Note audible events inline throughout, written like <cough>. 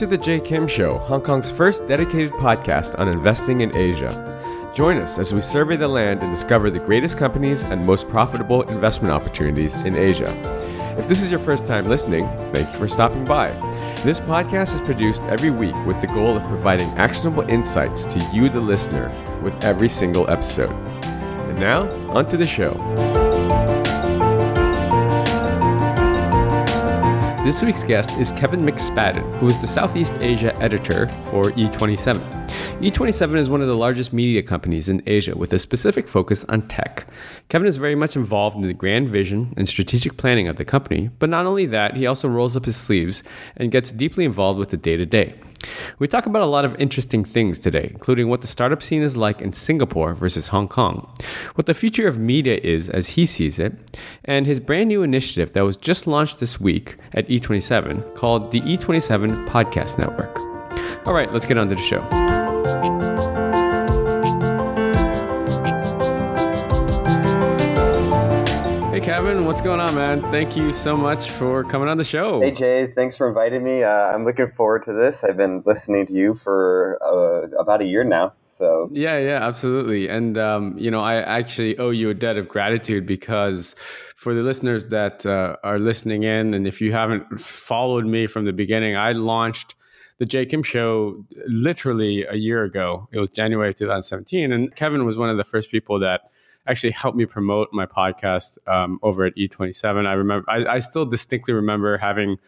to the Jay Kim Show, Hong Kong's first dedicated podcast on investing in Asia. Join us as we survey the land and discover the greatest companies and most profitable investment opportunities in Asia. If this is your first time listening, thank you for stopping by. This podcast is produced every week with the goal of providing actionable insights to you, the listener, with every single episode. And now, onto the show. This week's guest is Kevin McSpadden, who is the Southeast Asia editor for E27. E27 is one of the largest media companies in Asia with a specific focus on tech. Kevin is very much involved in the grand vision and strategic planning of the company, but not only that, he also rolls up his sleeves and gets deeply involved with the day to day. We talk about a lot of interesting things today, including what the startup scene is like in Singapore versus Hong Kong, what the future of media is as he sees it, and his brand new initiative that was just launched this week at E27 called the E27 Podcast Network. All right, let's get on to the show. What's going on, man? Thank you so much for coming on the show. Hey Jay, thanks for inviting me. Uh, I'm looking forward to this. I've been listening to you for uh, about a year now. So yeah, yeah, absolutely. And um, you know, I actually owe you a debt of gratitude because for the listeners that uh, are listening in, and if you haven't followed me from the beginning, I launched the Jay Kim Show literally a year ago. It was January of 2017, and Kevin was one of the first people that actually helped me promote my podcast um, over at E27. I remember, I, I still distinctly remember having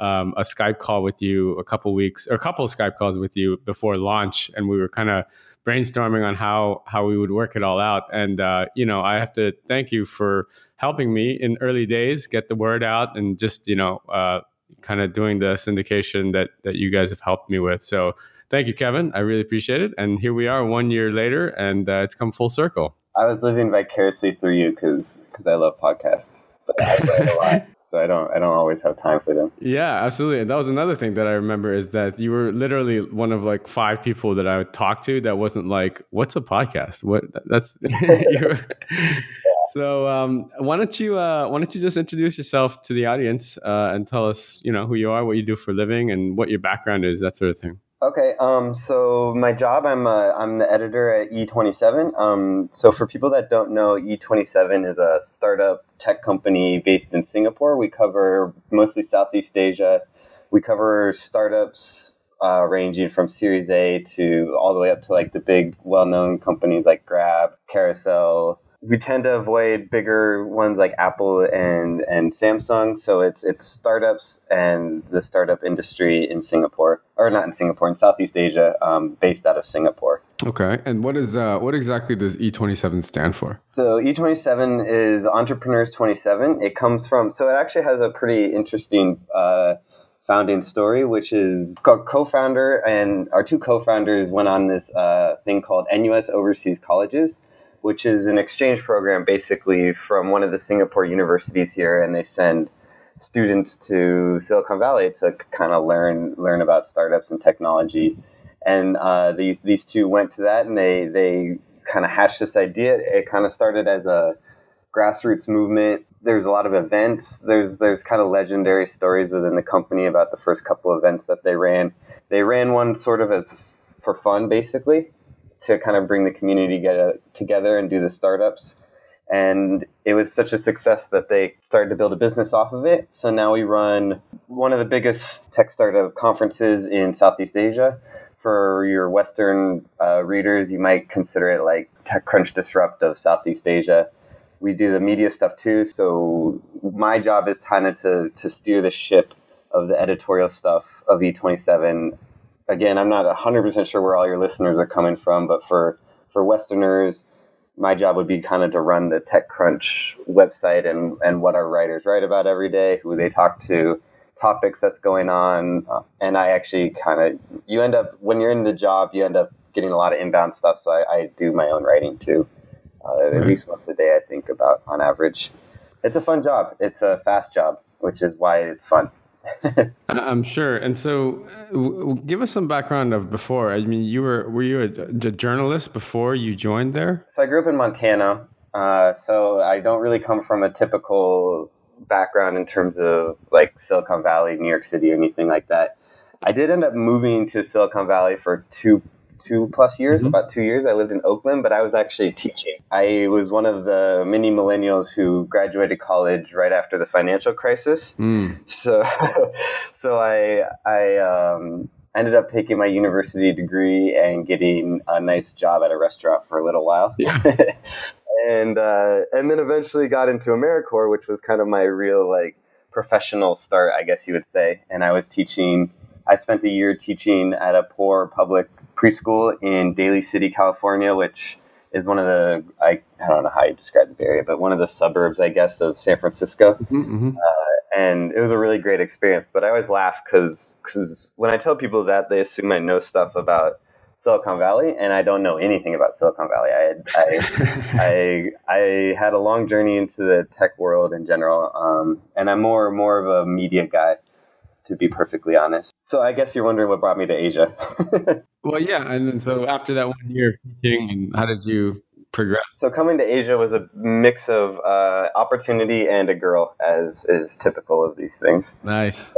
um, a Skype call with you a couple weeks, or a couple of Skype calls with you before launch, and we were kind of brainstorming on how how we would work it all out. And uh, you know, I have to thank you for helping me in early days get the word out and just you know, uh, kind of doing the syndication that that you guys have helped me with. So. Thank you, Kevin. I really appreciate it. And here we are, one year later, and uh, it's come full circle. I was living vicariously through you because because I love podcasts. But I write a lot. <laughs> So I don't I don't always have time for them. Yeah, absolutely. And that was another thing that I remember is that you were literally one of like five people that I would talk to that wasn't like, "What's a podcast?" What that's. <laughs> <laughs> So um, why don't you uh, why don't you just introduce yourself to the audience uh, and tell us you know who you are, what you do for a living, and what your background is, that sort of thing. Okay, um, so my job, I'm uh, I'm the editor at E27. Um, so for people that don't know, E27 is a startup tech company based in Singapore. We cover mostly Southeast Asia. We cover startups uh, ranging from Series A to all the way up to like the big, well-known companies like Grab, Carousell, we tend to avoid bigger ones like Apple and, and Samsung. So it's it's startups and the startup industry in Singapore, or not in Singapore, in Southeast Asia, um, based out of Singapore. Okay, and what is uh, what exactly does E27 stand for? So E27 is Entrepreneurs 27. It comes from so it actually has a pretty interesting. Uh, founding story, which is co-founder and our two co-founders went on this uh, thing called NUS Overseas Colleges, which is an exchange program basically from one of the Singapore universities here, and they send students to Silicon Valley to kind of learn learn about startups and technology. And uh, these these two went to that, and they they kind of hatched this idea. It kind of started as a grassroots movement. There's a lot of events. There's there's kind of legendary stories within the company about the first couple events that they ran. They ran one sort of as for fun, basically, to kind of bring the community get, together and do the startups. And it was such a success that they started to build a business off of it. So now we run one of the biggest tech startup conferences in Southeast Asia. For your Western uh, readers, you might consider it like TechCrunch Disrupt of Southeast Asia. We do the media stuff too. So my job is kind of to, to steer the ship of the editorial stuff of E27 again, I'm not 100% sure where all your listeners are coming from, but for, for Westerners, my job would be kind of to run the TechCrunch website and, and what our writers write about every day, who they talk to, topics that's going on. And I actually kind of, you end up, when you're in the job, you end up getting a lot of inbound stuff. So I, I do my own writing too, uh, at least once a day, I think about on average. It's a fun job. It's a fast job, which is why it's fun. <laughs> I'm sure. And so, uh, give us some background of before. I mean, you were were you a, a journalist before you joined there? So I grew up in Montana. Uh, so I don't really come from a typical background in terms of like Silicon Valley, New York City, or anything like that. I did end up moving to Silicon Valley for two two plus years, mm-hmm. about two years. I lived in Oakland, but I was actually teaching. I was one of the many millennials who graduated college right after the financial crisis. Mm. So, <laughs> so I I um, ended up taking my university degree and getting a nice job at a restaurant for a little while. Yeah. <laughs> and uh, and then eventually got into AmeriCorps, which was kind of my real like professional start, I guess you would say. And I was teaching. I spent a year teaching at a poor public preschool in Daly City, California, which is one of the I, I don't know how you describe the area, but one of the suburbs, I guess, of San Francisco. Mm-hmm, mm-hmm. Uh, and it was a really great experience. But I always laugh because when I tell people that, they assume I know stuff about Silicon Valley, and I don't know anything about Silicon Valley. I I, <laughs> I, I had a long journey into the tech world in general, um, and I'm more more of a media guy, to be perfectly honest. So I guess you're wondering what brought me to Asia. <laughs> well, yeah, and then so after that one year of teaching, and how did you progress? So coming to Asia was a mix of uh, opportunity and a girl, as is typical of these things. Nice. <laughs>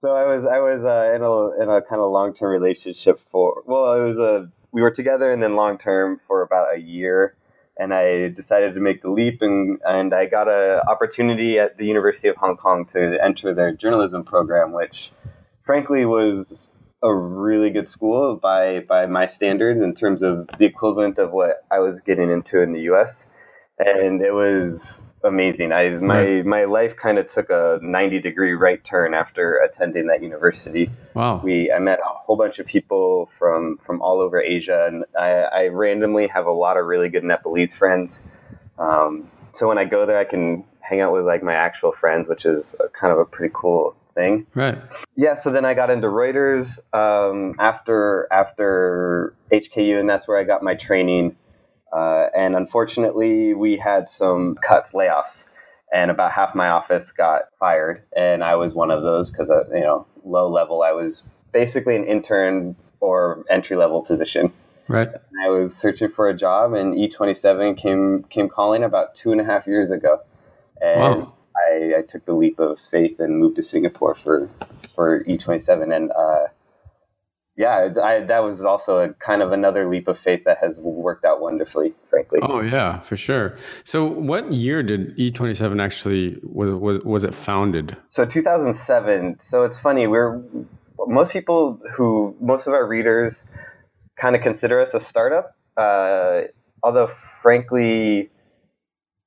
so I was I was uh, in a in a kind of long term relationship for well, it was a we were together and then long term for about a year. And I decided to make the leap, and, and I got an opportunity at the University of Hong Kong to enter their journalism program, which frankly was a really good school by by my standards in terms of the equivalent of what I was getting into in the U.S. And it was amazing. I my my life kind of took a 90 degree right turn after attending that university. Wow. We I met a whole bunch of people from from all over Asia, and I, I randomly have a lot of really good Nepalese friends. Um, so when I go there, I can hang out with like my actual friends, which is a, kind of a pretty cool thing. Right. Yeah. So then I got into Reuters um, after after HKU, and that's where I got my training. Uh, and unfortunately, we had some cuts, layoffs, and about half my office got fired, and I was one of those because uh, you know low level. I was basically an intern or entry level position. Right. And I was searching for a job, and E27 came came calling about two and a half years ago, and wow. I, I, took the leap of faith and moved to Singapore for for E27, and uh, yeah, I, that was also a kind of another leap of faith that has worked out wonderfully, frankly. Oh yeah, for sure. So, what year did E27 actually was was was it founded? So 2007. So it's funny. We're most people who most of our readers kind of consider us a startup, uh, although frankly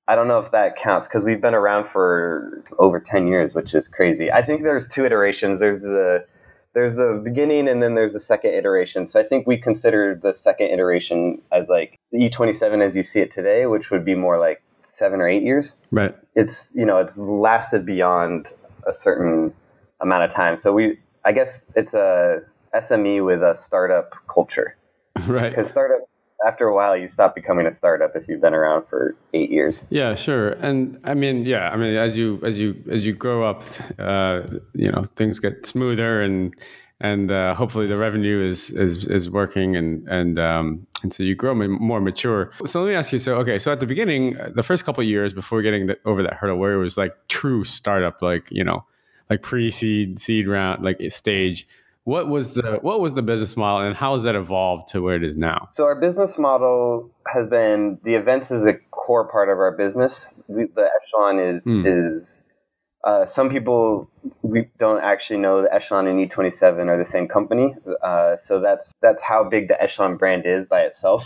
I don't know if that counts because we've been around for over 10 years, which is crazy. I think there's two iterations. There's the there's the beginning and then there's the second iteration. So I think we consider the second iteration as like the E27 as you see it today, which would be more like seven or eight years. Right. It's you know it's lasted beyond a certain amount of time. So we I guess it's a SME with a startup culture. <laughs> Right. Because startup after a while you stop becoming a startup if you've been around for eight years yeah sure and i mean yeah i mean as you as you as you grow up uh, you know things get smoother and and uh, hopefully the revenue is is is working and and um, and so you grow more mature. So let me ask you. So okay, so at the beginning, the first couple years before getting the, over that hurdle, where it was like true startup, like you know, like pre-seed, seed round, like stage what was the what was the business model and how has that evolved to where it is now? So our business model has been the events is a core part of our business. The, the Echelon is mm. is uh, some people we don't actually know the Echelon and E27 are the same company. Uh, so that's that's how big the Echelon brand is by itself.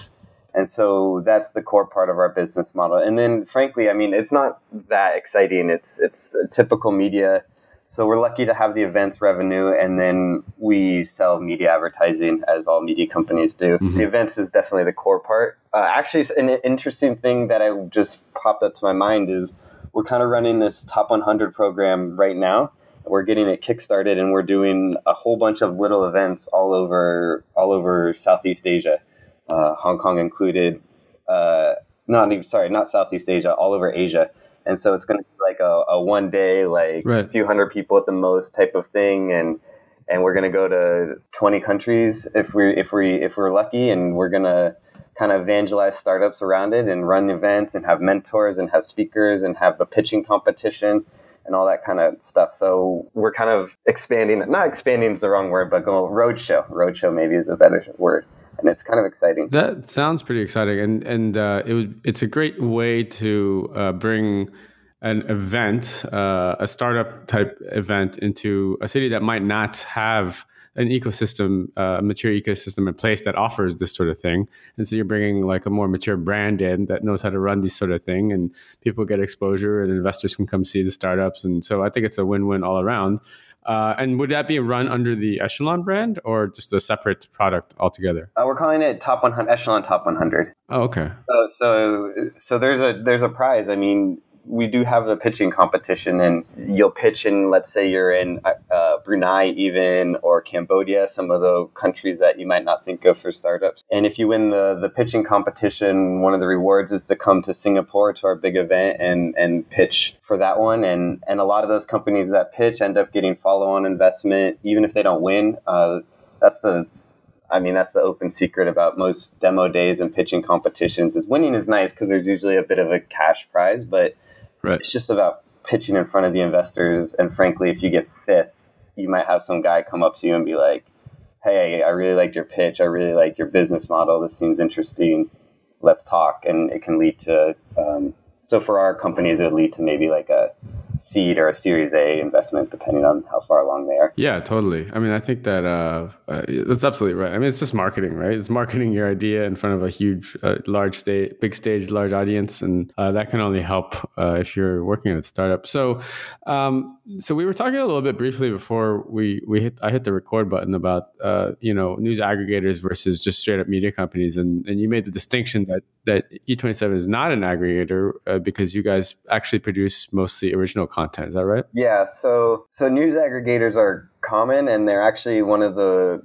And so that's the core part of our business model. And then frankly, I mean, it's not that exciting. It's it's typical media so we're lucky to have the events revenue, and then we sell media advertising as all media companies do. Mm-hmm. The events is definitely the core part. Uh, actually, an interesting thing that I just popped up to my mind is we're kind of running this top 100 program right now. We're getting it kickstarted, and we're doing a whole bunch of little events all over all over Southeast Asia, uh, Hong Kong included. Uh, not even sorry, not Southeast Asia, all over Asia and so it's going to be like a, a one day like right. a few hundred people at the most type of thing and and we're going to go to 20 countries if we if we if we're lucky and we're going to kind of evangelize startups around it and run events and have mentors and have speakers and have a pitching competition and all that kind of stuff. So we're kind of expanding, not expanding is the wrong word, but going roadshow. Roadshow maybe is a better word. And it's kind of exciting. That sounds pretty exciting, and and uh, it would, it's a great way to uh, bring an event, uh, a startup type event, into a city that might not have an ecosystem, uh, a mature ecosystem in place that offers this sort of thing. And so you're bringing like a more mature brand in that knows how to run this sort of thing, and people get exposure, and investors can come see the startups. And so I think it's a win-win all around. Uh, and would that be run under the Echelon brand or just a separate product altogether? Uh, we're calling it Top 100, Echelon Top 100. Oh, okay. So, so, so there's a there's a prize. I mean, we do have the pitching competition, and you'll pitch in, let's say you're in uh, Brunei, even or Cambodia, some of the countries that you might not think of for startups. And if you win the the pitching competition, one of the rewards is to come to Singapore to our big event and and pitch for that one. And and a lot of those companies that pitch end up getting follow on investment, even if they don't win. Uh, that's the I mean, that's the open secret about most demo days and pitching competitions. Is winning is nice because there's usually a bit of a cash prize, but Right. It's just about pitching in front of the investors. And frankly, if you get fifth, you might have some guy come up to you and be like, "Hey, I really liked your pitch. I really like your business model. This seems interesting. Let's talk." And it can lead to. Um, so for our companies, it would lead to maybe like a seed or a Series A investment, depending on how far along they are. Yeah, totally. I mean, I think that uh, uh, that's absolutely right. I mean, it's just marketing, right? It's marketing your idea in front of a huge, uh, large stage, big stage, large audience, and uh, that can only help uh, if you're working at a startup. So, um, so we were talking a little bit briefly before we we hit I hit the record button about uh, you know news aggregators versus just straight up media companies, and and you made the distinction that that E27 is not an aggregator because you guys actually produce mostly original content. Is that right? Yeah. So so news aggregators are common, and they're actually one of the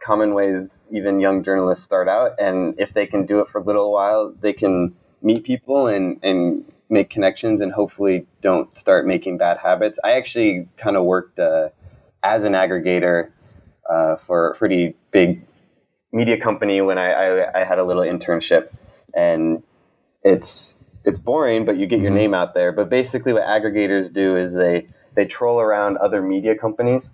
common ways even young journalists start out. And if they can do it for a little while, they can meet people and and make connections, and hopefully don't start making bad habits. I actually kind of worked uh, as an aggregator uh, for a pretty big media company when I, I, I had a little internship, and it's it's boring, but you get your mm-hmm. name out there. But basically, what aggregators do is they they troll around other media companies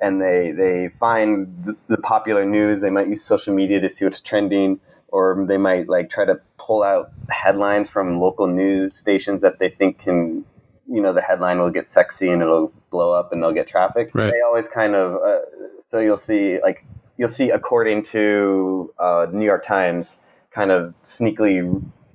and they they find the, the popular news. They might use social media to see what's trending, or they might like try to pull out headlines from local news stations that they think can you know the headline will get sexy and it'll blow up and they'll get traffic. Right. They always kind of uh, so you'll see like you'll see according to uh, New York Times kind of sneakily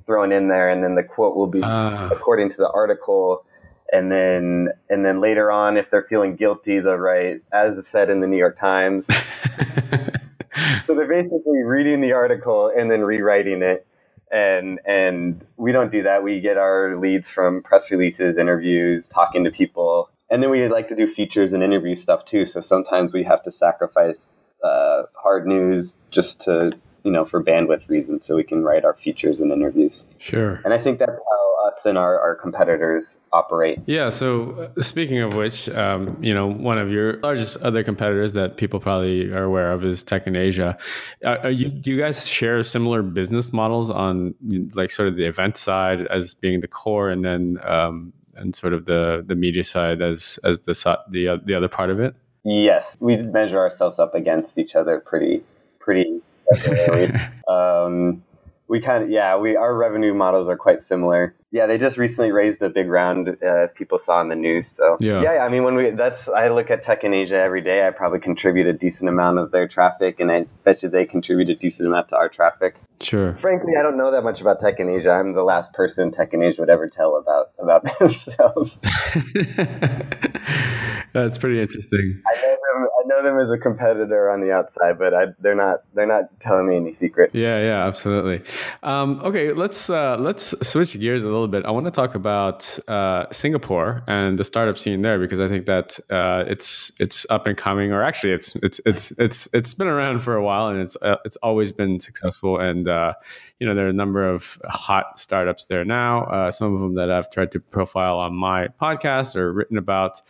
thrown in there, and then the quote will be uh. according to the article. And then, and then later on, if they're feeling guilty, they'll write, as said in the New York Times. <laughs> so they're basically reading the article and then rewriting it and and we don't do that. We get our leads from press releases, interviews, talking to people, and then we like to do features and interview stuff too. So sometimes we have to sacrifice uh, hard news just to you know, for bandwidth reasons, so we can write our features and interviews. Sure. And I think that's how us and our, our competitors operate. Yeah. So uh, speaking of which, um, you know, one of your largest other competitors that people probably are aware of is Tech in Asia. Uh, you, do you guys share similar business models on like sort of the event side as being the core, and then um, and sort of the the media side as as the the uh, the other part of it? Yes, we measure ourselves up against each other pretty pretty <laughs> um, we kind of yeah we our revenue models are quite similar yeah they just recently raised a big round uh, people saw in the news so yeah. yeah i mean when we that's i look at tech in asia every day i probably contribute a decent amount of their traffic and i bet you they contribute a decent amount to our traffic sure frankly i don't know that much about tech in asia i'm the last person tech in asia would ever tell about about <laughs> themselves <laughs> That's pretty interesting. I know them. I know them as a competitor on the outside, but I, they're not. They're not telling me any secret. Yeah, yeah, absolutely. Um, okay, let's uh, let's switch gears a little bit. I want to talk about uh, Singapore and the startup scene there because I think that uh, it's it's up and coming, or actually, it's it's it's it's it's been around for a while and it's uh, it's always been successful. And uh, you know, there are a number of hot startups there now. Uh, some of them that I've tried to profile on my podcast or written about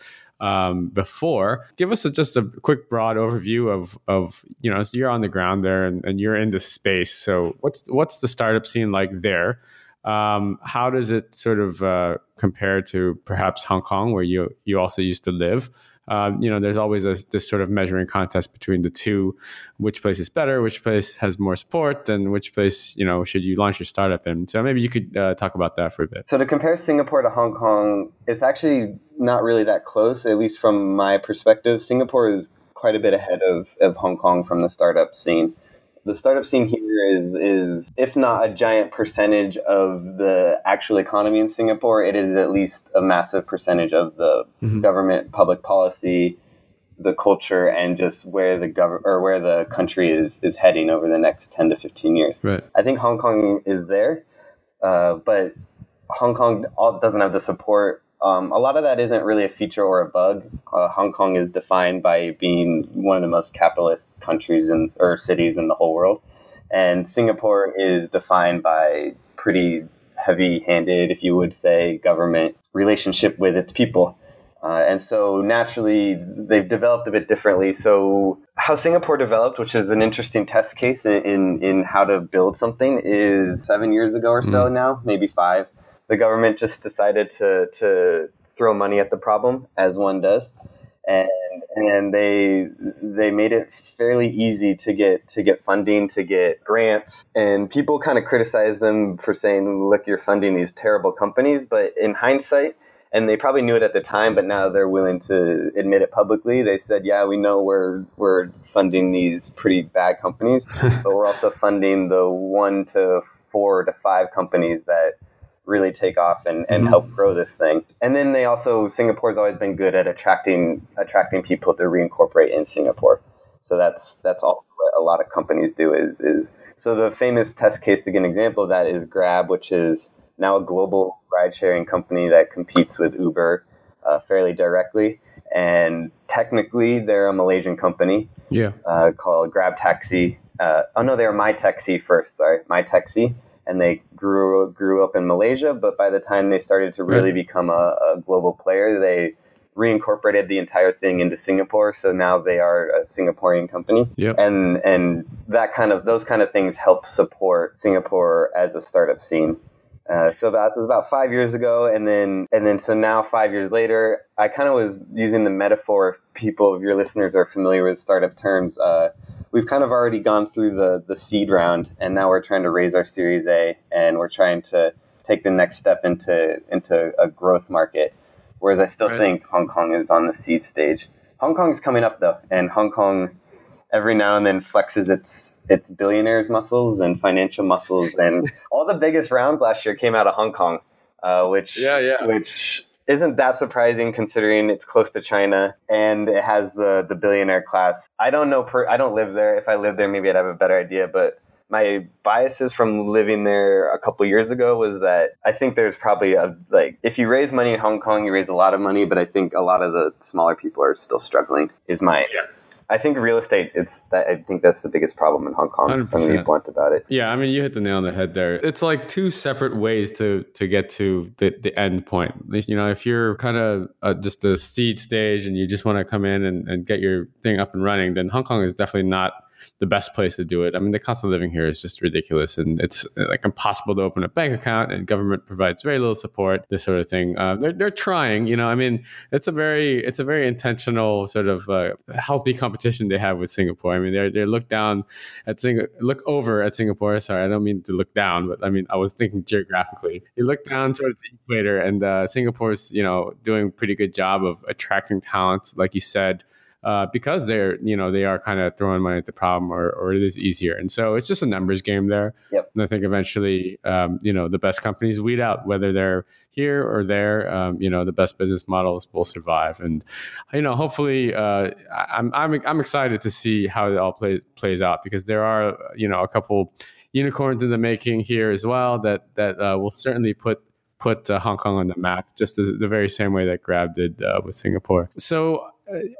um, before. Give us a, just a quick, broad overview of of you know so you're on the ground there and, and you're in the space. So what's what's the startup scene like there? Um, how does it sort of uh, compare to perhaps Hong Kong, where you you also used to live? Um, you know, there's always this sort of measuring contest between the two. Which place is better? Which place has more support? And which place, you know, should you launch your startup in? So maybe you could uh, talk about that for a bit. So to compare Singapore to Hong Kong, it's actually not really that close, at least from my perspective. Singapore is quite a bit ahead of, of Hong Kong from the startup scene the startup scene here is is if not a giant percentage of the actual economy in Singapore, it is at least a massive percentage of the mm-hmm. government public policy, the culture, and just where the government or where the country is is heading over the next ten to fifteen years. Right. I think Hong Kong is there, uh, but Hong Kong doesn't have the support um, a lot of that isn't really a feature or a bug. Uh, Hong Kong is defined by being one of the most capitalist countries and or cities in the whole world, and Singapore is defined by pretty heavy-handed, if you would say, government relationship with its people. Uh, and so naturally, they've developed a bit differently. So, how Singapore developed, which is an interesting test case in, in how to build something, is seven years ago or so mm. now, maybe five the government just decided to to throw money at the problem as one does, and and they they made it fairly easy to get to get funding to get grants. And people kind of criticize them for saying look you're funding these terrible companies. But in hindsight and they probably knew it at the time but now they're willing to admit it publicly they said yeah we know we're we're funding these pretty bad companies. <laughs> But we're also funding the one to four to five companies that really take off and, and mm-hmm. help grow this thing. And then they also Singapore's always been good at attracting attracting people to reincorporate in Singapore. So that's that's also what a lot of companies do is is so the famous test case to get an example of that is Grab, which is now a global ride sharing company that competes with Uber uh, fairly directly. And technically, they're a Malaysian company. Yeah. Uh, called Grab Taxi. Uh, oh no, they were My Taxi first. Sorry, My Taxi and they grew grew up in Malaysia. But by the time they started to really become a, a, global player, they reincorporated the entire thing into Singapore. So now they are a Singaporean company, yep. and and that kind of those kind of things help support Singapore as a startup scene. Uh, so that was about five years ago, and then and then so now five years later, I kind of was using the metaphor. If people, of your listeners are familiar with startup terms, uh, we've kind of already gone through the the seed round, and now we're trying to raise our Series A, and we're trying to take the next step into into a growth market. Whereas I still right. think Hong Kong is on the seed stage. Hong Kong is coming up though, and Hong Kong every now and then flexes its its billionaires muscles and financial muscles, and <laughs> all the biggest rounds last year came out of Hong Kong, uh, which yeah, yeah. which isn't that surprising considering it's close to China and it has the the billionaire class. I don't know per I don't live there. If I lived there maybe I'd have a better idea, but my biases from living there a couple years ago was that I think there's probably a like if you raise money in Hong Kong, you raise a lot of money, but I think a lot of the smaller people are still struggling. Is my yeah. I think real estate. It's that. I think that's the biggest problem in Hong Kong. 100%. I'm be blunt about it. Yeah, I mean, you hit the nail on the head there. It's like two separate ways to to get to the, the end point. You know, if you're kind of uh, just a seed stage and you just want to come in and, and get your thing up and running, then Hong Kong is definitely not the best place to do it. I mean, the cost of living here is just ridiculous, and it's like impossible to open a bank account, and government provides very little support. This sort of thing. Uh, they're they're trying, you know. I mean, it's a very it's a very intentional sort of uh, healthy competition they have with Singapore. I mean, they they look down at Sing look over at Singapore. Sorry, I don't mean to look down, but I mean I was thinking geographically. You look down towards the equator, and uh, Singapore's you know doing a pretty good job of attracting talent, like you said uh, because they're you know they are kind of throwing money at the problem or, or it is easier and so it's just a numbers game there yep. and i think eventually um, you know the best companies weed out whether they're here or there um, you know the best business models will survive and you know hopefully uh, I'm, I'm i'm excited to see how it all plays plays out because there are you know a couple unicorns in the making here as well that that uh, will certainly put put uh, Hong Kong on the map, just as the very same way that Grab did uh, with Singapore. So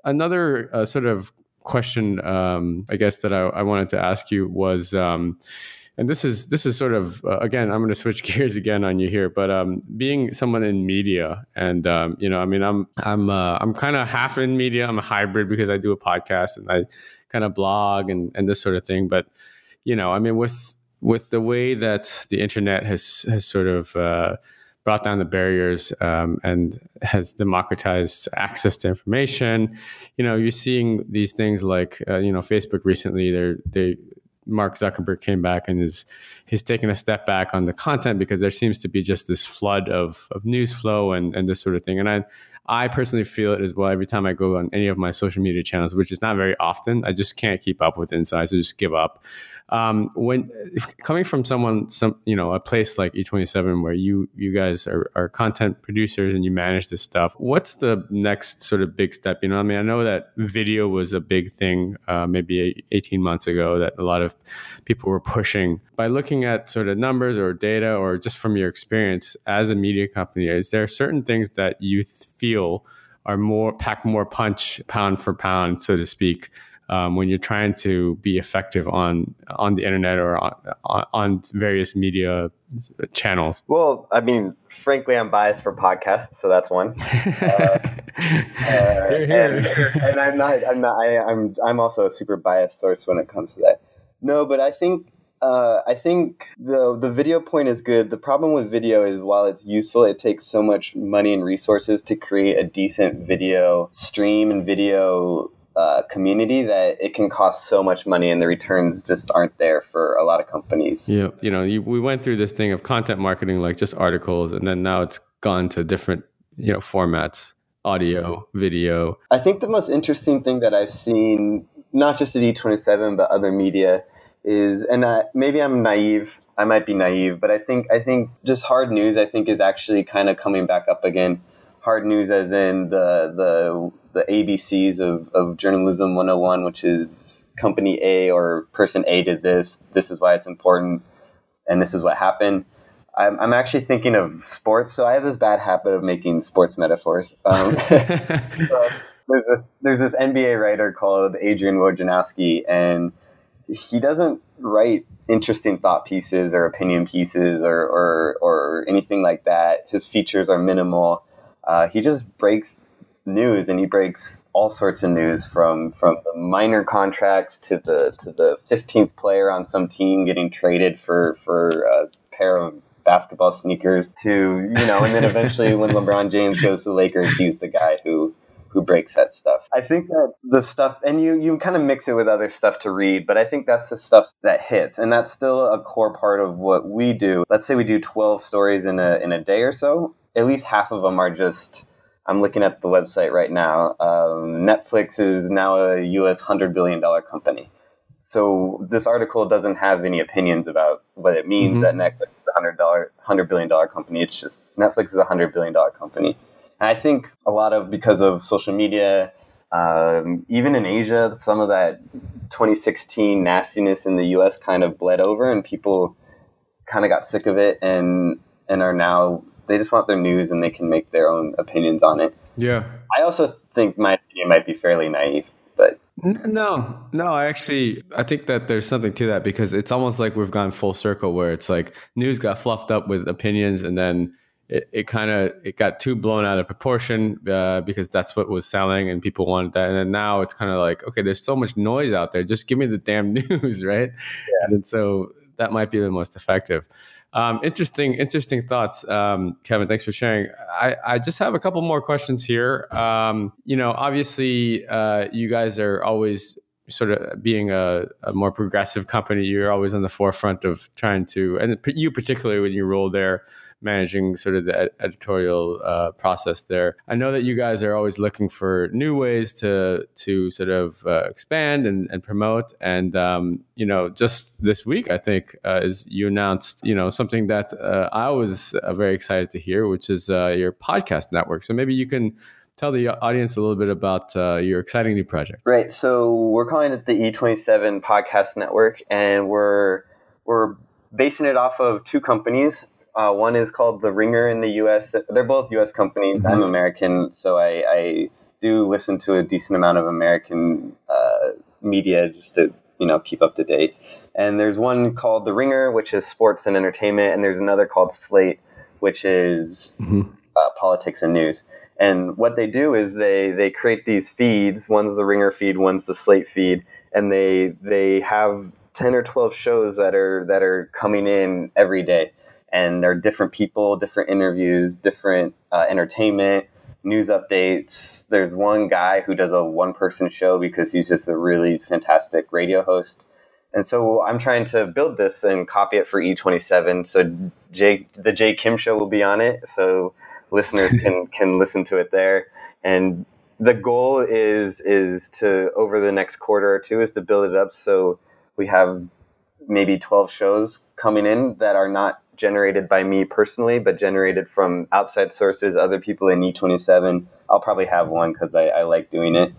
another uh, sort of question, um, I guess that I, I, wanted to ask you was, um, and this is this is sort of uh, again, I'm going to switch <laughs> gears again on you here, but um, being someone in media, and um, you know, I mean, I'm I'm uh, I'm kind of half in media. I'm a hybrid because I do a podcast and I kind of blog and and this sort of thing. But you know, I mean, with with the way that the internet has has sort of uh, brought down the barriers um, and has democratized access to information. You know, you're seeing these things like uh, you know Facebook recently. They they Mark Zuckerberg came back and is he's taken a step back on the content because there seems to be just this flood of of news flow and and this sort of thing. And I I personally feel it as well every time I go on any of my social media channels, which is not very often. I just can't keep up with insights. I just give up. Um, when coming from someone, some you know, a place like E27 where you you guys are, are content producers and you manage this stuff, what's the next sort of big step? You know, I mean, I know that video was a big thing uh, maybe 18 months ago that a lot of people were pushing. By looking at sort of numbers or data or just from your experience as a media company, is there certain things that you feel are more pack more punch pound for pound, so to speak? Um, when you're trying to be effective on on the internet or on, on various media channels? Well, I mean, frankly, I'm biased for podcasts, so that's one. <laughs> uh, uh, and, and, I'm not. I'm not. I, I'm. I'm also a super biased source when it comes to that. No, but I think uh, I think the the video point is good. The problem with video is while it's useful, it takes so much money and resources to create a decent video stream and video uh, community that it can cost so much money and the returns just aren't there for a lot of companies. Yeah, you know, you, we went through this thing of content marketing, like just articles, and then now it's gone to different, you know, formats, audio, video. I think the most interesting thing that I've seen, not just at E27 but other media, is, and uh, maybe I'm naive. I might be naive, but I think I think just hard news. I think is actually kind of coming back up again. Hard news, as in the the the ABCs of, of journalism 101, which is company A or person A did this. This is why it's important, and this is what happened. I'm, I'm actually thinking of sports, so I have this bad habit of making sports metaphors. Um, <laughs> so there's this there's this NBA writer called Adrian Wojnarowski, and he doesn't write interesting thought pieces or opinion pieces or, or, or anything like that. His features are minimal. Uh, he just breaks news, and he breaks all sorts of news from from the minor contracts to the to the 15th player on some team getting traded for for a pair of basketball sneakers to you know, and then eventually when <laughs> LeBron James goes to the Lakers, he's the guy who who breaks that stuff. I think that the stuff, and you you kind of mix it with other stuff to read, but I think that's the stuff that hits, and that's still a core part of what we do. Let's say we do 12 stories in a in a day or so. At least half of them are just I'm looking at the website right now. Um, Netflix is now a U.S. hundred billion dollar company. So this article doesn't have any opinions about what it means mm-hmm. that Netflix is a hundred dollar, hundred billion dollar company. It's just Netflix is a hundred billion dollar company. And I think a lot of because of social media, um, even in Asia, some of that 2016 nastiness in the U.S. kind of bled over, and people kind of got sick of it and and are now they just want their news and they can make their own opinions on it. Yeah. I also think my opinion might be fairly naive, but no, no, I actually I think that there's something to that because it's almost like we've gone full circle where it's like news got fluffed up with opinions and then it, it kind of it got too blown out of proportion uh, because that's what was selling and people wanted that and then now it's kind of like okay there's so much noise out there just give me the damn <laughs> news right yeah. and so that might be the most effective um, interesting, interesting thoughts, um, Kevin. Thanks for sharing. I, I just have a couple more questions here. Um, you know, obviously, uh, you guys are always sort of being a, a, more progressive company. You're always on the forefront of trying to, and you particularly when you roll there, managing sort of the ed- editorial uh, process there. I know that you guys are always looking for new ways to to sort of uh, expand and, and promote. And um, you know, just this week, I think uh, is you announced you know something that uh, I was uh, very excited to hear, which is uh, your podcast network. So maybe you can tell the audience a little bit about uh, your exciting new project. Right. So we're calling it the E27 Podcast Network, and we're we're basing it off of two companies. Uh, one is called The Ringer in the U.S. They're both U.S. companies. Mm-hmm. I'm American, so I, I, do listen to a decent amount of American uh, media just to you know keep up to date. And there's one called The Ringer, which is sports and entertainment, and there's another called Slate, which is mm-hmm. Uh, politics and news. And what they do is they they create these feeds. One's the Ringer feed, one's the Slate feed, and they they have 10 or 12 shows that are that are coming in every day. And there are different people different interviews different uh, entertainment news updates. There's one guy who does a one person show because he's just a really fantastic radio host. And so i'm trying to build this and copy it for e27 so jay the jay kim show will be on it. So listeners can <laughs> can listen to it there and the goal is is to over the next quarter or two is to build it up so we have maybe 12 shows coming in that are not generated by me personally, but generated from outside sources, other people in E27. I'll probably have one because I, I like doing it.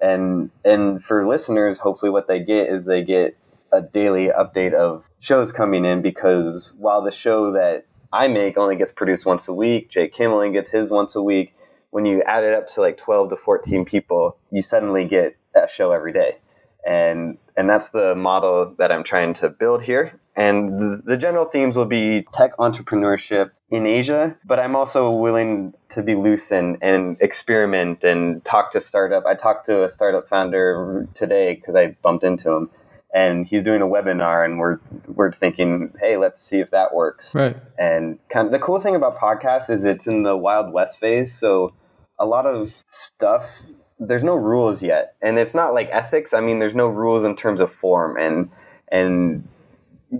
And and for listeners, hopefully what they get is they get a daily update of shows coming in because while the show that I make only gets produced once a week, Jay Kim only gets his once a week. When you add it up to like 12 to 14 people, you suddenly get a show every day and and that's the model that I'm trying to build here. And the general themes will be tech entrepreneurship in Asia, but I'm also willing to be loose and, and experiment and talk to startup. I talked to a startup founder today because I bumped into him, and he's doing a webinar, and we're we're thinking, hey, let's see if that works. Right. And kind of, the cool thing about podcasts is it's in the wild west phase, so a lot of stuff there's no rules yet, and it's not like ethics. I mean, there's no rules in terms of form, and and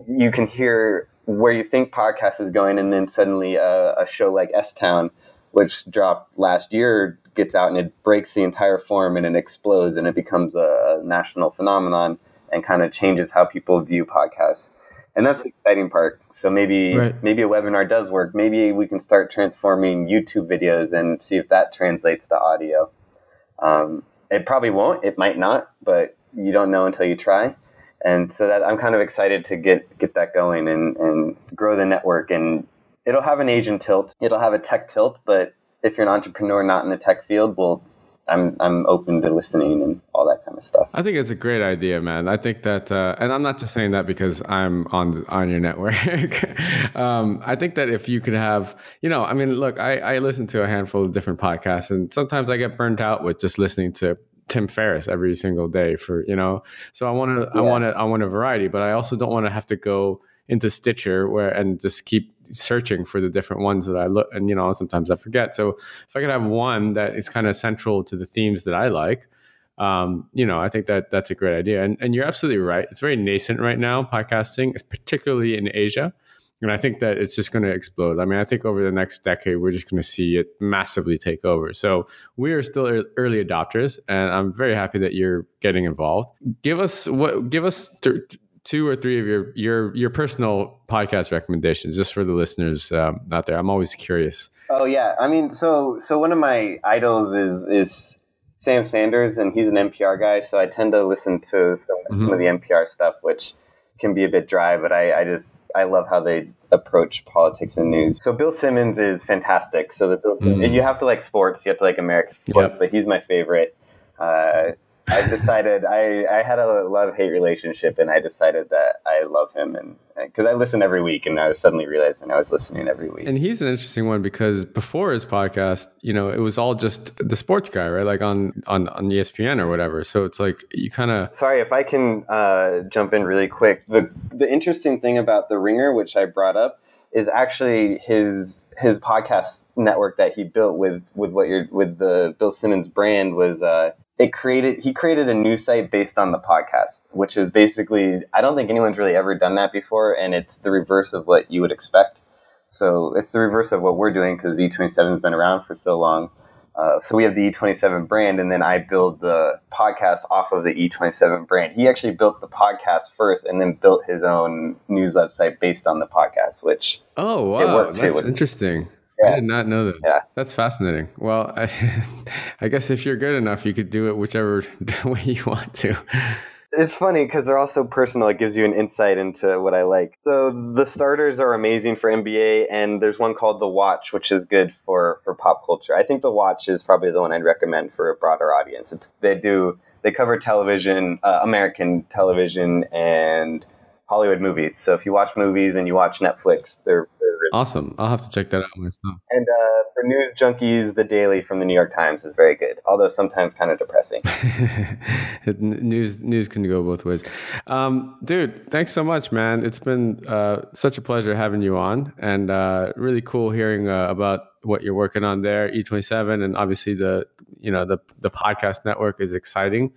you can hear where you think podcast is going, and then suddenly a, a show like S Town, which dropped last year, gets out and it breaks the entire form and it explodes and it becomes a, a national phenomenon and kind of changes how people view podcasts. And that's the exciting part. So maybe right. maybe a webinar does work. Maybe we can start transforming YouTube videos and see if that translates to audio. Um, it probably won't. It might not, but you don't know until you try. And so that I'm kind of excited to get get that going and, and grow the network. And it'll have an Asian tilt. It'll have a tech tilt. But if you're an entrepreneur not in the tech field, well, I'm I'm open to listening and all that kind of stuff. I think it's a great idea, man. I think that, uh, and I'm not just saying that because I'm on on your network. <laughs> um, I think that if you could have, you know, I mean, look, I, I listen to a handful of different podcasts, and sometimes I get burnt out with just listening to Tim Ferriss every single day for you know. So I want to, yeah. I want to, I want a variety, but I also don't want to have to go into Stitcher where and just keep searching for the different ones that I look and you know sometimes I forget. So if I could have one that is kind of central to the themes that I like, um, you know, I think that that's a great idea. And and you're absolutely right. It's very nascent right now, podcasting, is particularly in Asia. And I think that it's just going to explode. I mean, I think over the next decade, we're just going to see it massively take over. So we are still early adopters, and I'm very happy that you're getting involved. Give us what? Give us th- two or three of your your your personal podcast recommendations, just for the listeners um, out there. I'm always curious. Oh yeah, I mean, so so one of my idols is is Sam Sanders, and he's an NPR guy, so I tend to listen to some, mm-hmm. some of the NPR stuff, which can be a bit dry, but I, I just I love how they approach politics and news. So Bill Simmons is fantastic. So the Bill Simmons, mm. you have to like sports, you have to like American sports, yep. but he's my favorite. Uh, I decided I, I had a love hate relationship, and I decided that I love him, and because I listen every week, and I was suddenly realizing I was listening every week. And he's an interesting one because before his podcast, you know, it was all just the sports guy, right? Like on on on ESPN or whatever. So it's like you kind of. Sorry if I can uh, jump in really quick. The the interesting thing about the Ringer, which I brought up, is actually his his podcast network that he built with with what you're with the Bill Simmons brand was. Uh, it created he created a new site based on the podcast which is basically i don't think anyone's really ever done that before and it's the reverse of what you would expect. So it's the reverse of what we're doing because the e27 has been around for so long. Uh, so we have the e27 brand and then i build the podcast off of the e27 brand. He actually built the podcast first and then built his own news website based on the podcast which oh wow. that's interesting yeah. I did not know that. Yeah. That's fascinating. Well, <laughs> I, I guess if you're good enough, you could do it whichever <laughs> way you want to. It's funny because they're also personal. It gives you an insight into what I like. So the starters are amazing for NBA, and there's one called The Watch, which is good for, for pop culture. I think The Watch is probably the one I'd recommend for a broader audience. It's, they do they cover television, uh, American television, and Hollywood movies. So if you watch movies and you watch Netflix, they're, they're really awesome. I'll have to check that out myself. And uh, for news junkies, the Daily from the New York Times is very good, although sometimes kind of depressing. <laughs> news news can go both ways. Um, dude, thanks so much, man. It's been uh, such a pleasure having you on, and uh, really cool hearing uh, about what you're working on there, E27, and obviously the you know the the podcast network is exciting.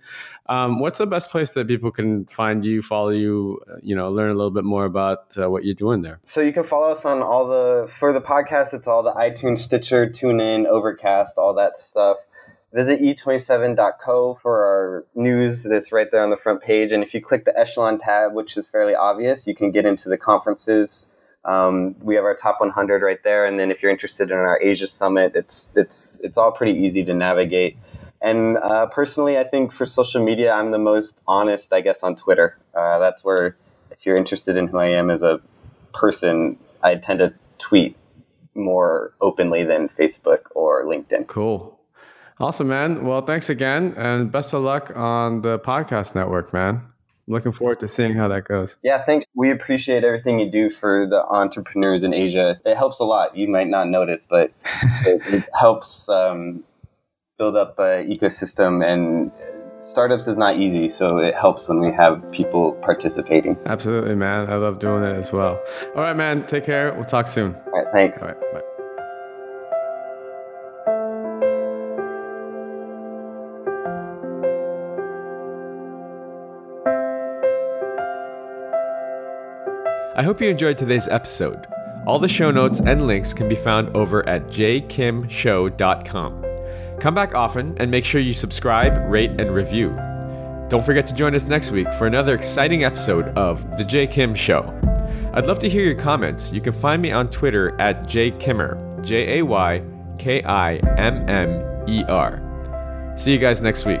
Um, what's the best place that people can find you, follow you, uh, you know, learn a little bit more about uh, what you're doing there? So you can follow us on all the for the podcast. It's all the iTunes, Stitcher, TuneIn, Overcast, all that stuff. Visit e27.co for our news that's right there on the front page. And if you click the Echelon tab, which is fairly obvious, you can get into the conferences um, we have our top 100 right there, and then if you're interested in our Asia Summit, it's it's it's all pretty easy to navigate. And uh, personally, I think for social media, I'm the most honest, I guess, on Twitter. Uh, that's where, if you're interested in who I am as a person, I tend to tweet more openly than Facebook or LinkedIn. Cool. Awesome, man. Well, thanks again, and best of luck on the podcast network, man looking forward to seeing how that goes. Yeah, thanks. We appreciate everything you do for the entrepreneurs in Asia. It helps a lot. You might not notice, but <laughs> it, it, helps um, build up an ecosystem and startups is not easy so it helps when we have people participating absolutely man i love doing it as well all right man take care we'll talk soon all right thanks all right bye I hope you enjoyed today's episode. All the show notes and links can be found over at jkimshow.com. Come back often and make sure you subscribe, rate, and review. Don't forget to join us next week for another exciting episode of The Jay Kim Show. I'd love to hear your comments. You can find me on Twitter at jaykimmer, J A Y K I M M E R. See you guys next week.